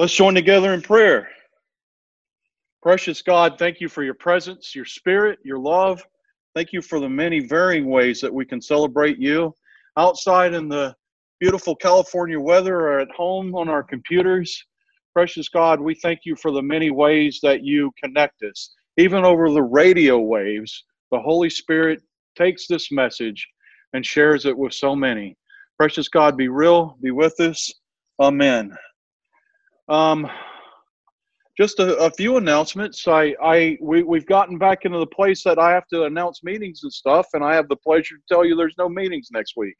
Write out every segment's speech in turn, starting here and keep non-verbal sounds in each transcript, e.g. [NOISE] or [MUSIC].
Let's join together in prayer. Precious God, thank you for your presence, your spirit, your love. Thank you for the many varying ways that we can celebrate you outside in the beautiful California weather or at home on our computers. Precious God, we thank you for the many ways that you connect us. Even over the radio waves, the Holy Spirit takes this message and shares it with so many. Precious God, be real, be with us. Amen. Um, just a, a, few announcements. I, I, we, we've gotten back into the place that I have to announce meetings and stuff, and I have the pleasure to tell you there's no meetings next week,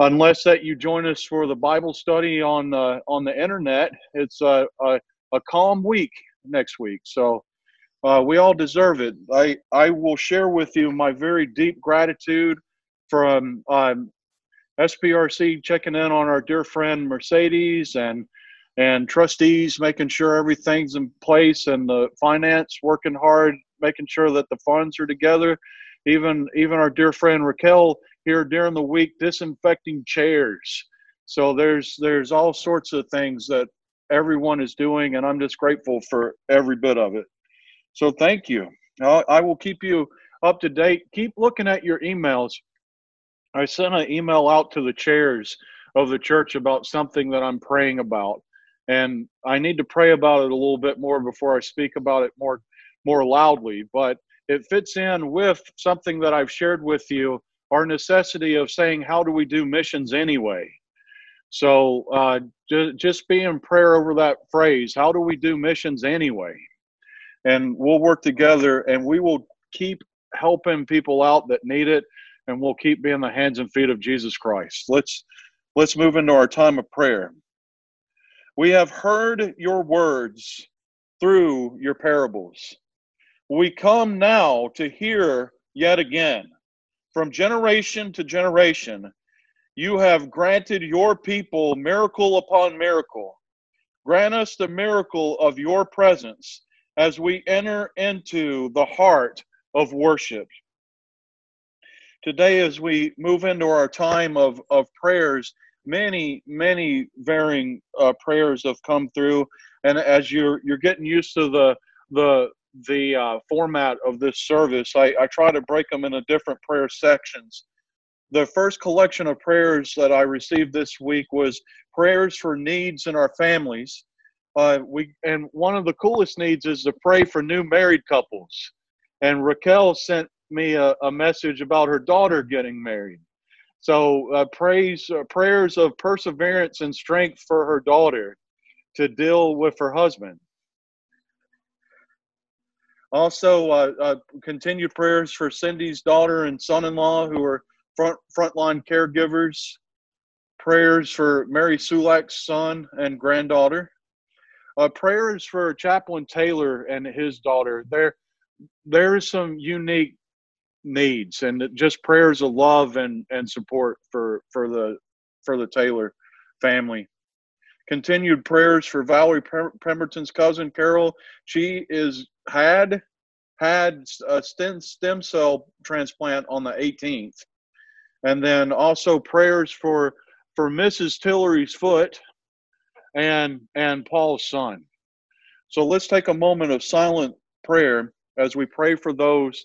unless that you join us for the Bible study on uh, on the internet. It's a, a, a calm week next week, so uh, we all deserve it. I I will share with you my very deep gratitude from um, SPRC checking in on our dear friend Mercedes and and trustees making sure everything's in place and the finance working hard making sure that the funds are together. Even even our dear friend raquel here during the week disinfecting chairs. So there's there's all sorts of things that everyone is doing and i'm just grateful for every bit of it. So thank you. I, I will keep you up to date. Keep looking at your emails. I sent an email out to the chairs of the church about something that i'm praying about and I need to pray about it a little bit more before I speak about it more more loudly. But it fits in with something that I've shared with you: our necessity of saying, "How do we do missions anyway?" So uh, just, just be in prayer over that phrase. How do we do missions anyway? And we'll work together, and we will keep helping people out that need it, and we'll keep being the hands and feet of Jesus Christ. Let's let's move into our time of prayer. We have heard your words through your parables. We come now to hear yet again. From generation to generation, you have granted your people miracle upon miracle. Grant us the miracle of your presence as we enter into the heart of worship. Today, as we move into our time of, of prayers, many many varying uh, prayers have come through. And as you're you're getting used to the the the uh, format of this service I, I try to break them into different prayer sections. The first collection of prayers that i received this week was prayers for needs in our families. Uh, we and one of the coolest needs is to pray for new married couples. And raquel sent me a, a message about her daughter getting married so uh, praise uh, prayers of perseverance and strength for her daughter to deal with her husband. Also, uh, uh continued prayers for Cindy's daughter and son-in-law who are front frontline caregivers. Prayers for Mary Sulak's son and granddaughter. Uh, prayers for Chaplain Taylor and his daughter. There, there is some unique needs and just prayers of love and and support for for the for the Taylor family. Continued prayers for Valerie Pemberton's cousin Carol. She is had had a stem stem cell transplant on the 18th, and then also prayers for for Mrs. Tillery's foot and and Paul's son. So let's take a moment of silent prayer as we pray for those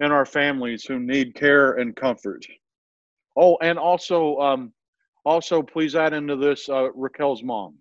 in our families who need care and comfort. Oh, and also, um, also please add into this uh, Raquel's mom.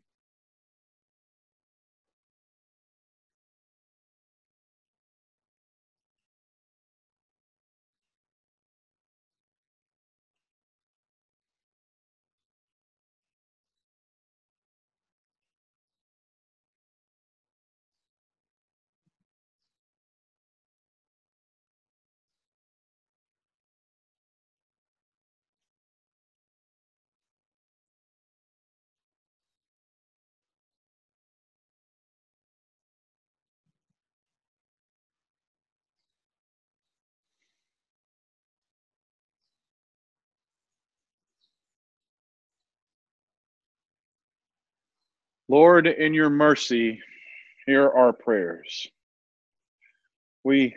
Lord, in your mercy, hear our prayers. We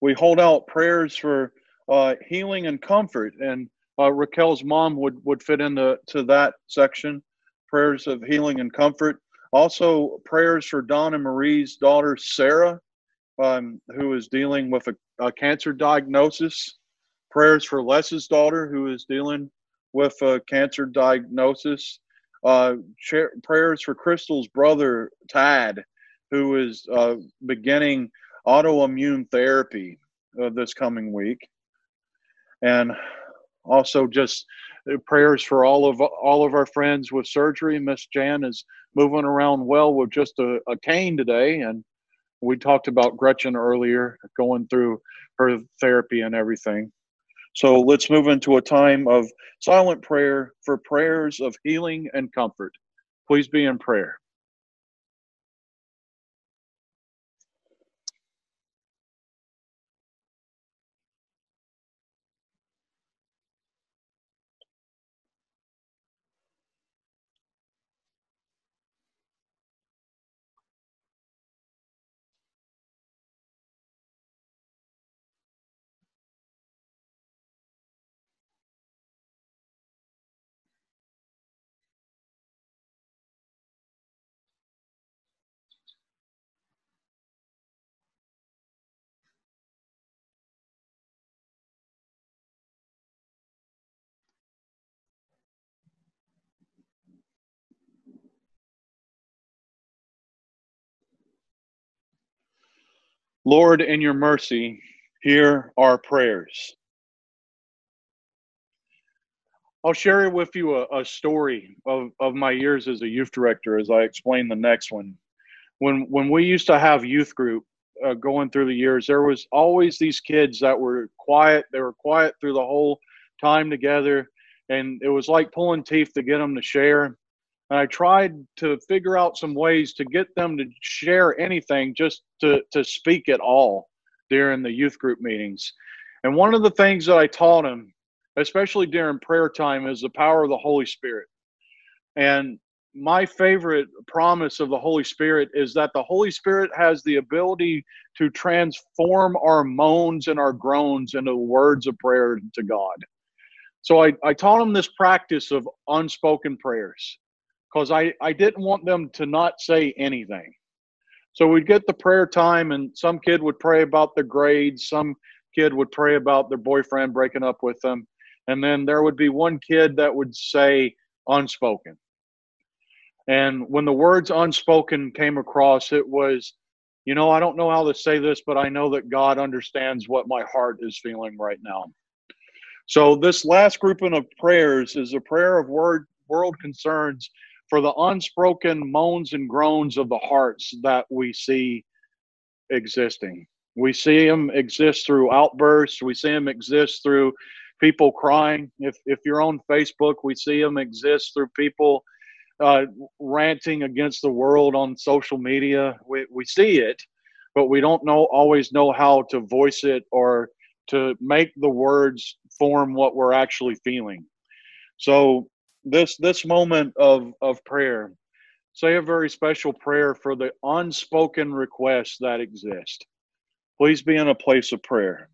we hold out prayers for uh, healing and comfort, and uh, Raquel's mom would would fit into to that section. Prayers of healing and comfort. Also, prayers for Don and Marie's daughter, Sarah, um, who is dealing with a, a, cancer diagnosis. Prayers for Les's daughter, who is dealing with a cancer diagnosis. Uh, prayers for Crystal's brother, Tad, who is uh, beginning autoimmune therapy uh, this coming week. And also just prayers for all of all of our friends with surgery. Miss Jan is moving around well with just a, a cane today, and we talked about Gretchen earlier going through her therapy and everything. So let's move into a time of silent prayer for prayers of healing and comfort. Please be in prayer. Lord, in your mercy, hear our prayers. I'll share with you a, a, story of, of my years as a youth director as I explain the next one. When when we used to have youth group uh, going through the years, there was always these kids that were quiet. They were quiet through the whole time together, and it was like pulling teeth to get them to share. And I tried to figure out some ways to get them to share anything, just to, to speak at all during the youth group meetings. And one of the things that I taught them, especially during prayer time, is the power of the Holy Spirit. And my favorite promise of the Holy Spirit is that the Holy Spirit has the ability to transform our moans and our groans into words of prayer to God. So I, I taught them this practice of unspoken prayers because I, I didn't want them to not say anything. So we'd get the prayer time, and some kid would pray about their grades, some kid would pray about their boyfriend breaking up with them, and then there would be one kid that would say unspoken. And when the words unspoken came across, it was, you know, I don't know how to say this, but I know that God understands what my heart is feeling right now. So this last grouping of prayers is a prayer of word world concerns for the unspoken moans and groans of the hearts that we see existing. We see them exist through outbursts. We see them exist through people crying. If if you're on Facebook, we see them exist through people uh, ranting against the world on social media. We we see it, but we don't know always know how to voice it or to make the words form what we're actually feeling. So this this moment of of prayer. Say a very special prayer for the unspoken requests that exist please be in a place of prayer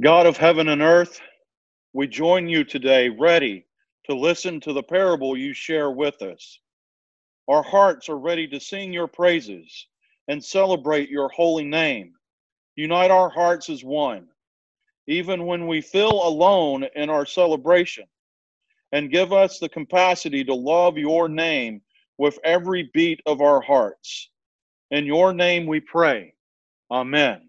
God of heaven and earth, we join you today ready to listen to the parable you share with us. Our hearts are ready to sing your praises and celebrate your holy name. Unite our hearts as one, even when we feel alone in our celebration, and give us the capacity to love your name with every beat of our hearts. In your name we pray. Amen.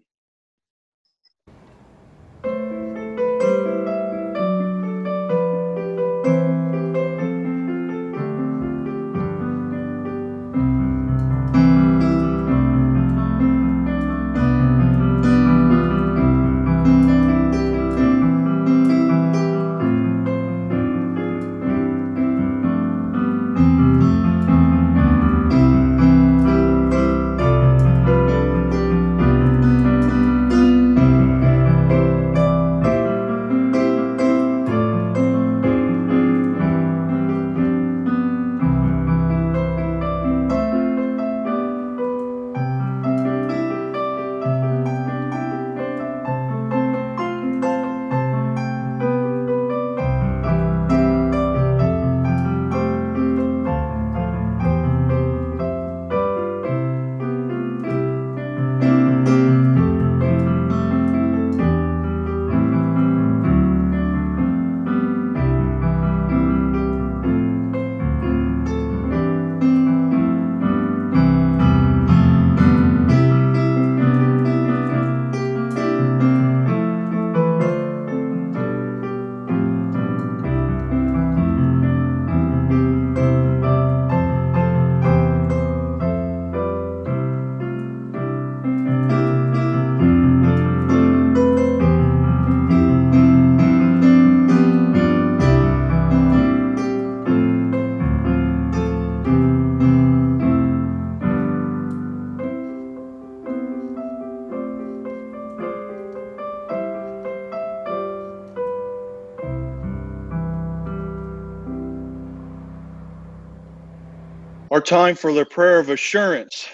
Our time for the prayer of assurance.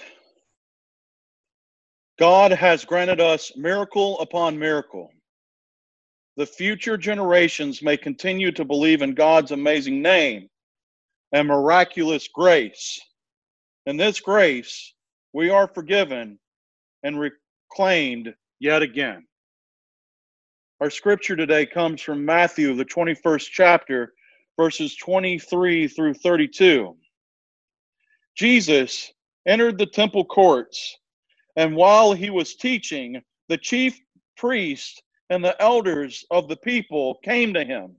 God has granted us miracle upon miracle. The future generations may continue to believe in God's amazing name and miraculous grace. In this grace, we are forgiven and reclaimed yet again. Our scripture today comes from Matthew, the 21st chapter, verses 23 through 32. Jesus entered the temple courts, and while he was teaching, the chief priest and the elders of the people came to him.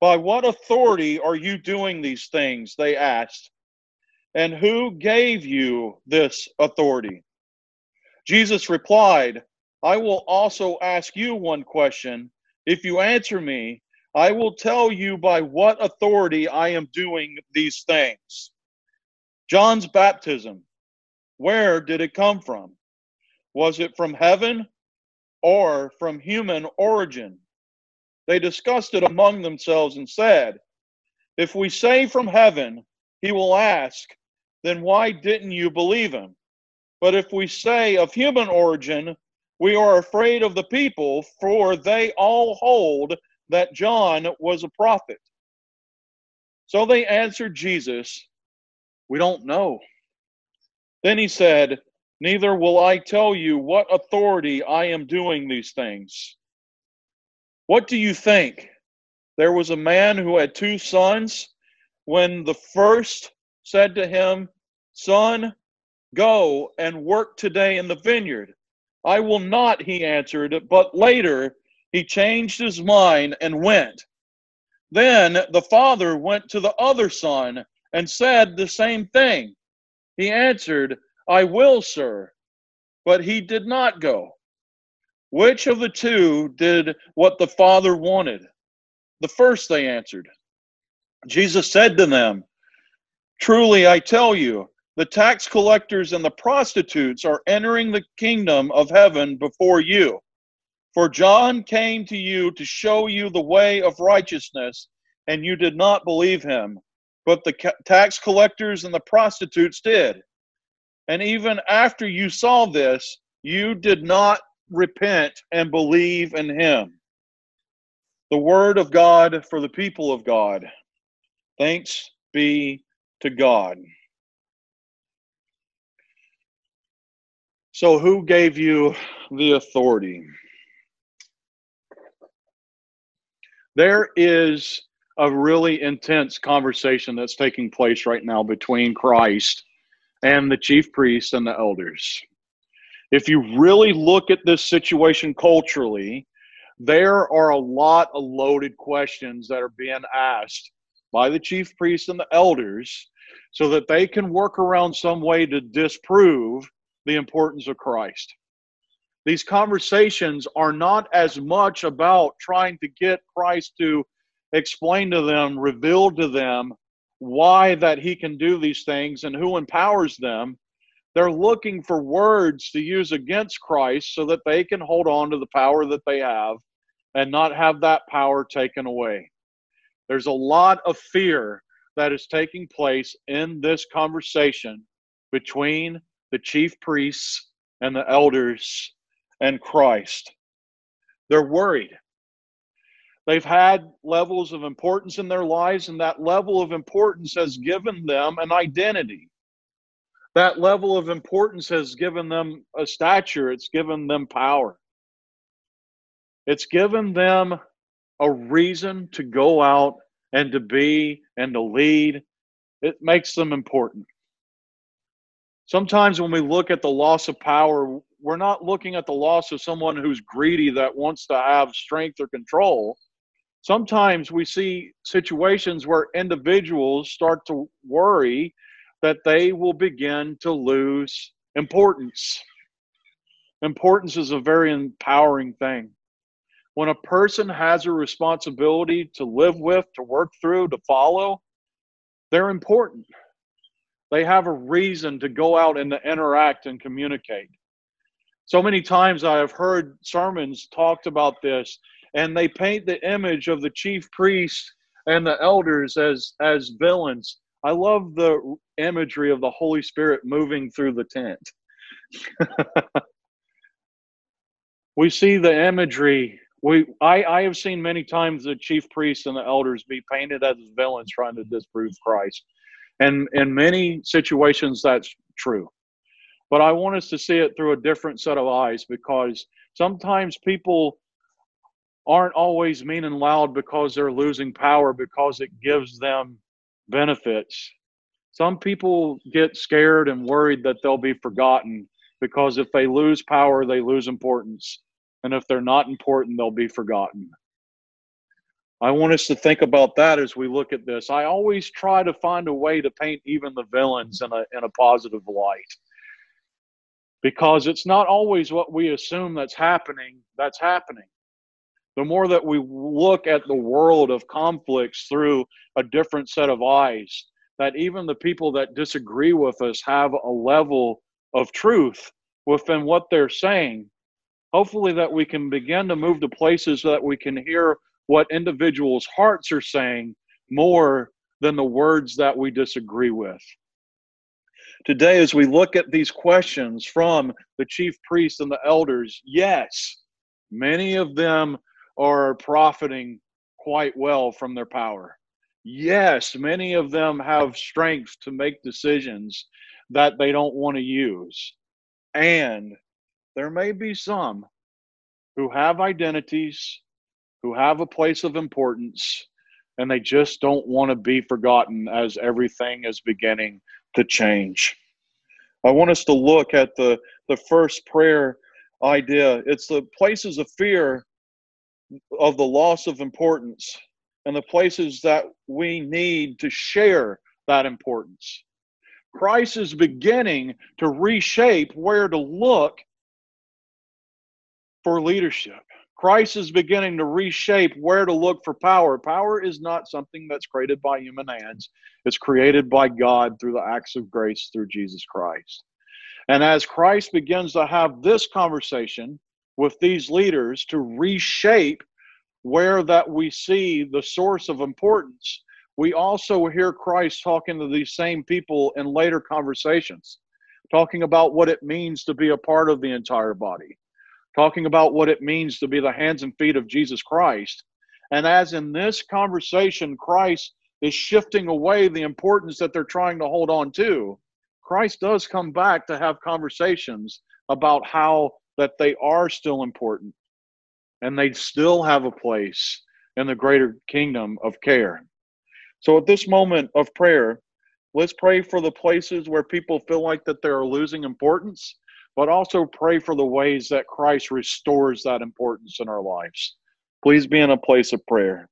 By what authority are you doing these things? They asked. And who gave you this authority? Jesus replied, I will also ask you one question. If you answer me, I will tell you by what authority I am doing these things. John's baptism, where did it come from? Was it from heaven or from human origin? They discussed it among themselves and said, If we say from heaven, he will ask, then why didn't you believe him? But if we say of human origin, we are afraid of the people, for they all hold that John was a prophet. So they answered Jesus, We don't know. Then he said, Neither will I tell you what authority I am doing these things. What do you think? There was a man who had two sons. When the first said to him, Son, go and work today in the vineyard. I will not, he answered, but later he changed his mind and went. Then the father went to the other son and said the same thing. He answered, I will, sir. But he did not go. Which of the two did what the father wanted? The first, they answered. Jesus said to them, Truly I tell you, the tax collectors and the prostitutes are entering the kingdom of heaven before you. For John came to you to show you the way of righteousness, and you did not believe him. But the tax collectors and the prostitutes did. And even after you saw this, you did not repent and believe in him. The word of God for the people of God. Thanks be to God. So, who gave you the authority? There is a really intense conversation that's taking place right now between Christ and the chief priests and the elders. If you really look at this situation culturally, there are a lot of loaded questions that are being asked by the chief priests and the elders so that they can work around some way to disprove the importance of Christ. These conversations are not as much about trying to get Christ to explain to them, reveal to them why that he can do these things and who empowers them. They're looking for words to use against Christ so that they can hold on to the power that they have and not have that power taken away. There's a lot of fear that is taking place in this conversation between the chief priests and the elders and Christ. They're worried. They've had levels of importance in their lives, and that level of importance has given them an identity. That level of importance has given them a stature, it's given them power. It's given them a reason to go out and to be and to lead. It makes them important. Sometimes when we look at the loss of power, we're not looking at the loss of someone who's greedy that wants to have strength or control. Sometimes we see situations where individuals start to worry that they will begin to lose importance. Importance is a very empowering thing. When a person has a responsibility to live with, to work through, to follow, they're important. They have a reason to go out and to interact and communicate. So many times I have heard sermons talked about this, and they paint the image of the chief priest and the elders as as villains. I love the imagery of the Holy Spirit moving through the tent. [LAUGHS] we see the imagery. We I, I have seen many times the chief priests and the elders be painted as villains trying to disprove Christ. And in many situations that's true. But I want us to see it through a different set of eyes because sometimes people aren't always mean and loud because they're losing power because it gives them benefits. Some people get scared and worried that they'll be forgotten because if they lose power, they lose importance. And if they're not important, they'll be forgotten. I want us to think about that as we look at this. I always try to find a way to paint even the villains in a, in a positive light because it's not always what we assume that's happening that's happening the more that we look at the world of conflicts through a different set of eyes, that even the people that disagree with us have a level of truth within what they're saying. Hopefully, that we can begin to move to places that we can hear what individuals' hearts are saying more than the words that we disagree with. Today, as we look at these questions from the chief priests and the elders, yes, many of them are profiting quite well from their power. Yes, many of them have strength to make decisions that they don't want to use. And there may be some who have identities, who have a place of importance, and they just don't want to be forgotten as everything is beginning to change. I want us to look at the, the first prayer idea. It's the places of fear of the loss of importance and the places that we need to share that importance. Christ is beginning to reshape where to look for leadership. Christ is beginning to reshape where to look for power. Power is not something that's created by human hands, it's created by God through the acts of grace through Jesus Christ. And as Christ begins to have this conversation with these leaders to reshape where that we see the source of importance, we also hear Christ talking to these same people in later conversations, talking about what it means to be a part of the entire body, talking about what it means to be the hands and feet of Jesus Christ. And as in this conversation, Christ is shifting away the importance that they're trying to hold on to. Christ does come back to have conversations about how that they are still important and they still have a place in the greater kingdom of care. So at this moment of prayer, let's pray for the places where people feel like that they're losing importance, but also pray for the ways that Christ restores that importance in our lives. Please be in a place of prayer.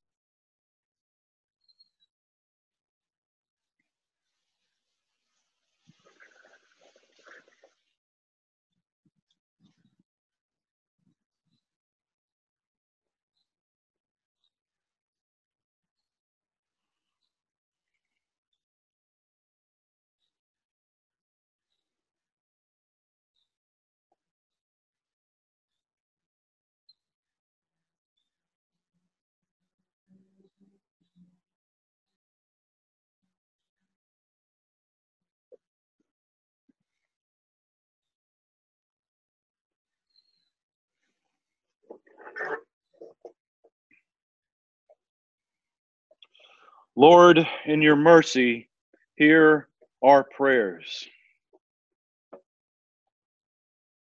Lord, in your mercy, hear our prayers.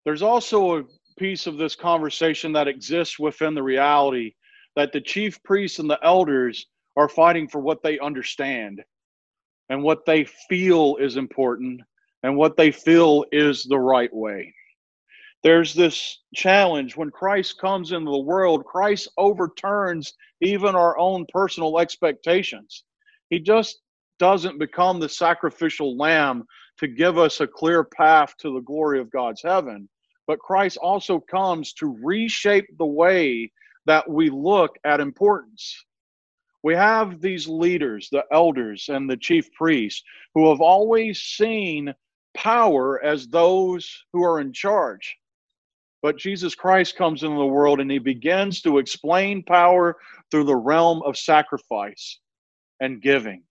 There's also a piece of this conversation that exists within the reality that the chief priests and the elders are fighting for what they understand and what they feel is important and what they feel is the right way. There's this challenge when Christ comes into the world, Christ overturns even our own personal expectations. He just doesn't become the sacrificial lamb to give us a clear path to the glory of God's heaven, but Christ also comes to reshape the way that we look at importance. We have these leaders, the elders and the chief priests, who have always seen power as those who are in charge. But Jesus Christ comes into the world and he begins to explain power through the realm of sacrifice and giving.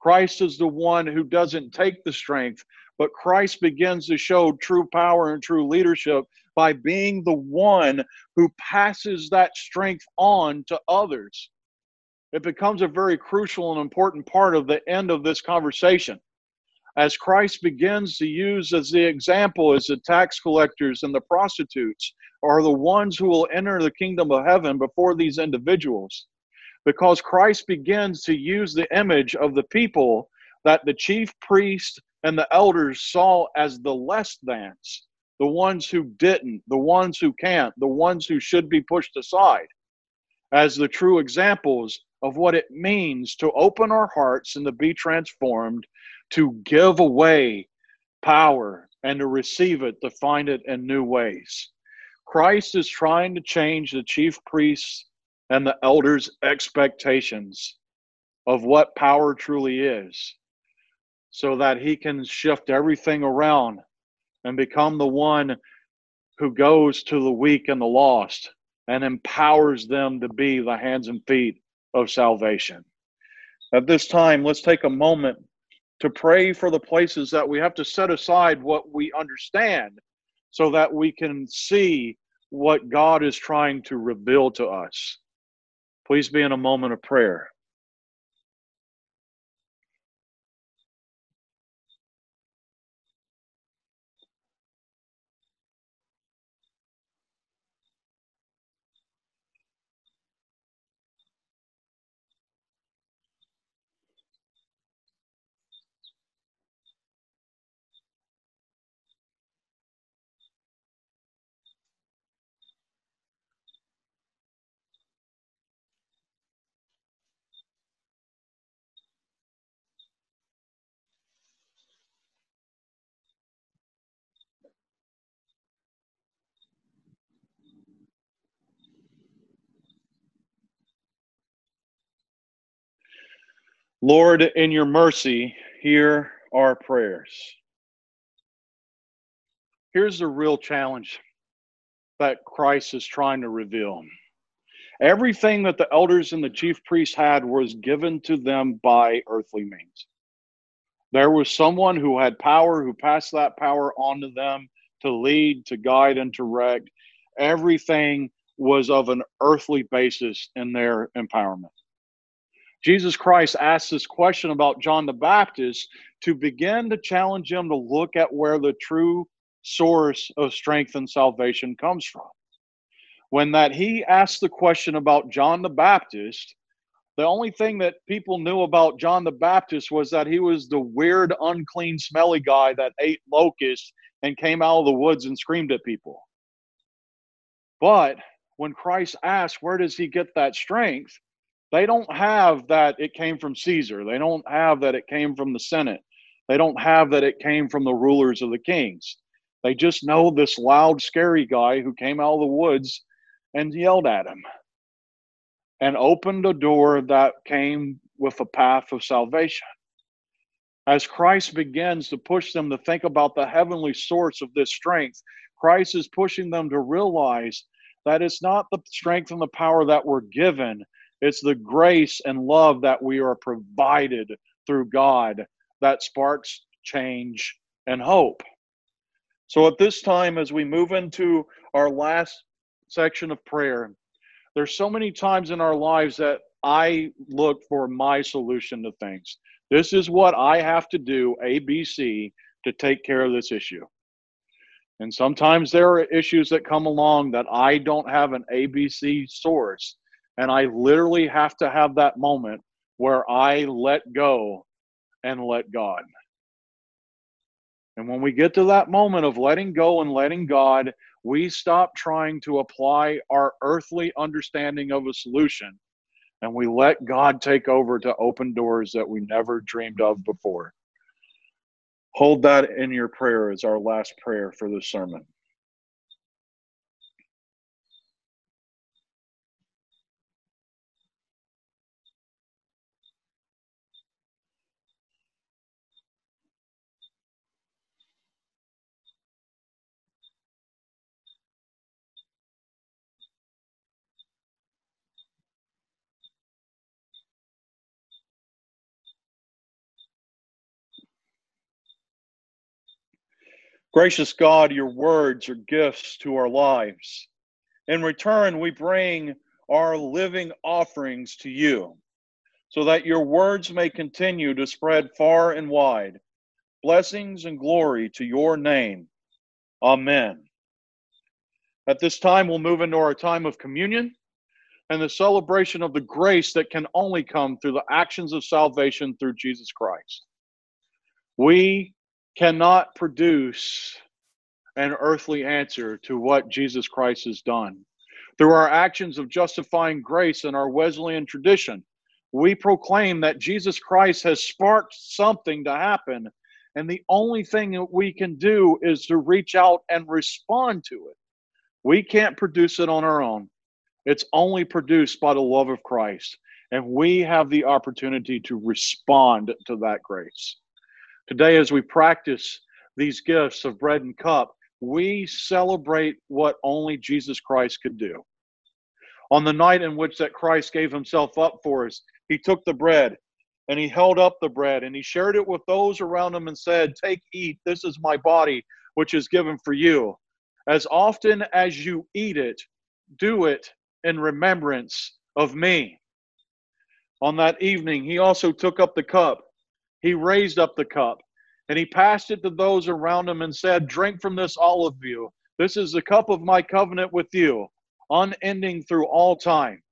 Christ is the one who doesn't take the strength, but Christ begins to show true power and true leadership by being the one who passes that strength on to others. It becomes a very crucial and important part of the end of this conversation. As Christ begins to use as the example as the tax collectors and the prostitutes are the ones who will enter the kingdom of heaven before these individuals. Because Christ begins to use the image of the people that the chief priest and the elders saw as the less thans, the ones who didn't, the ones who can't, the ones who should be pushed aside, as the true examples of what it means to open our hearts and to be transformed, to give away power and to receive it, to find it in new ways. Christ is trying to change the chief priests and the elders' expectations of what power truly is so that he can shift everything around and become the one who goes to the weak and the lost and empowers them to be the hands and feet of salvation. At this time, let's take a moment to pray for the places that we have to set aside what we understand so that we can see what God is trying to reveal to us. Please be in a moment of prayer. Lord, in your mercy, hear our prayers. Here's the real challenge that Christ is trying to reveal. Everything that the elders and the chief priests had was given to them by earthly means. There was someone who had power who passed that power on to them to lead, to guide, and to direct. Everything was of an earthly basis in their empowerment. Jesus Christ asked this question about John the Baptist to begin to challenge him to look at where the true source of strength and salvation comes from. When that he asked the question about John the Baptist, the only thing that people knew about John the Baptist was that he was the weird, unclean, smelly guy that ate locusts and came out of the woods and screamed at people. But when Christ asked, Where does he get that strength? They don't have that it came from Caesar. They don't have that it came from the Senate. They don't have that it came from the rulers of the kings. They just know this loud, scary guy who came out of the woods and yelled at him and opened a door that came with a path of salvation. As Christ begins to push them to think about the heavenly source of this strength, Christ is pushing them to realize that it's not the strength and the power that we're given, it's the grace and love that we are provided through God that sparks change and hope. So, at this time, as we move into our last section of prayer, there's so many times in our lives that I look for my solution to things. This is what I have to do, ABC, to take care of this issue. And sometimes there are issues that come along that I don't have an ABC source. And I literally have to have that moment where I let go and let God. And when we get to that moment of letting go and letting God, we stop trying to apply our earthly understanding of a solution and we let God take over to open doors that we never dreamed of before. Hold that in your prayer as our last prayer for this sermon. Gracious God, your words are gifts to our lives. In return, we bring our living offerings to you so that your words may continue to spread far and wide. Blessings and glory to your name. Amen. At this time, we'll move into our time of communion and the celebration of the grace that can only come through the actions of salvation through Jesus Christ. We cannot produce an earthly answer to what Jesus Christ has done. Through our actions of justifying grace in our Wesleyan tradition, we proclaim that Jesus Christ has sparked something to happen, and the only thing that we can do is to reach out and respond to it. We can't produce it on our own. It's only produced by the love of Christ. And we have the opportunity to respond to that grace. Today, as we practice these gifts of bread and cup, we celebrate what only Jesus Christ could do. On the night in which that Christ gave himself up for us, he took the bread and he held up the bread and he shared it with those around him and said, Take, eat, this is my body, which is given for you. As often as you eat it, do it in remembrance of me. On that evening, he also took up the cup. He raised up the cup and he passed it to those around him and said, Drink from this, all of you. This is the cup of my covenant with you, unending through all time.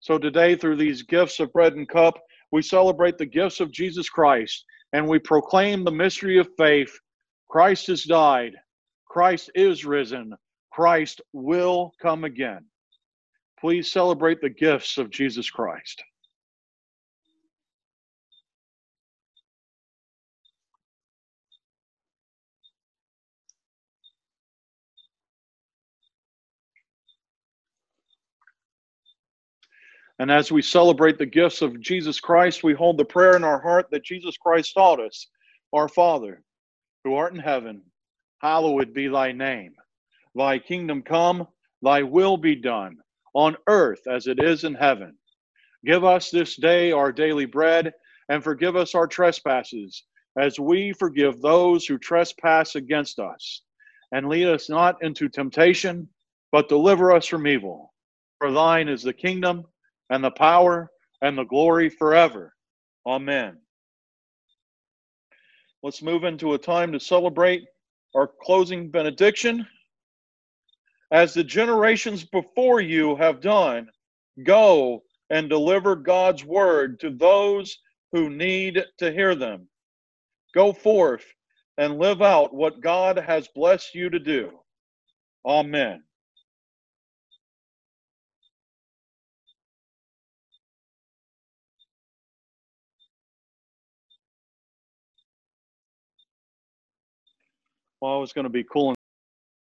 So today, through these gifts of bread and cup, we celebrate the gifts of Jesus Christ and we proclaim the mystery of faith. Christ has died, Christ is risen, Christ will come again. Please celebrate the gifts of Jesus Christ. And as we celebrate the gifts of Jesus Christ, we hold the prayer in our heart that Jesus Christ taught us Our Father, who art in heaven, hallowed be thy name. Thy kingdom come, thy will be done on earth as it is in heaven. Give us this day our daily bread, and forgive us our trespasses, as we forgive those who trespass against us. And lead us not into temptation, but deliver us from evil. For thine is the kingdom, and the power, and the glory forever. Amen. Let's move into a time to celebrate our closing benediction as the generations before you have done, go and deliver God's word to those who need to hear them. Go forth and live out what God has blessed you to do. Amen. Well, it's going to be cool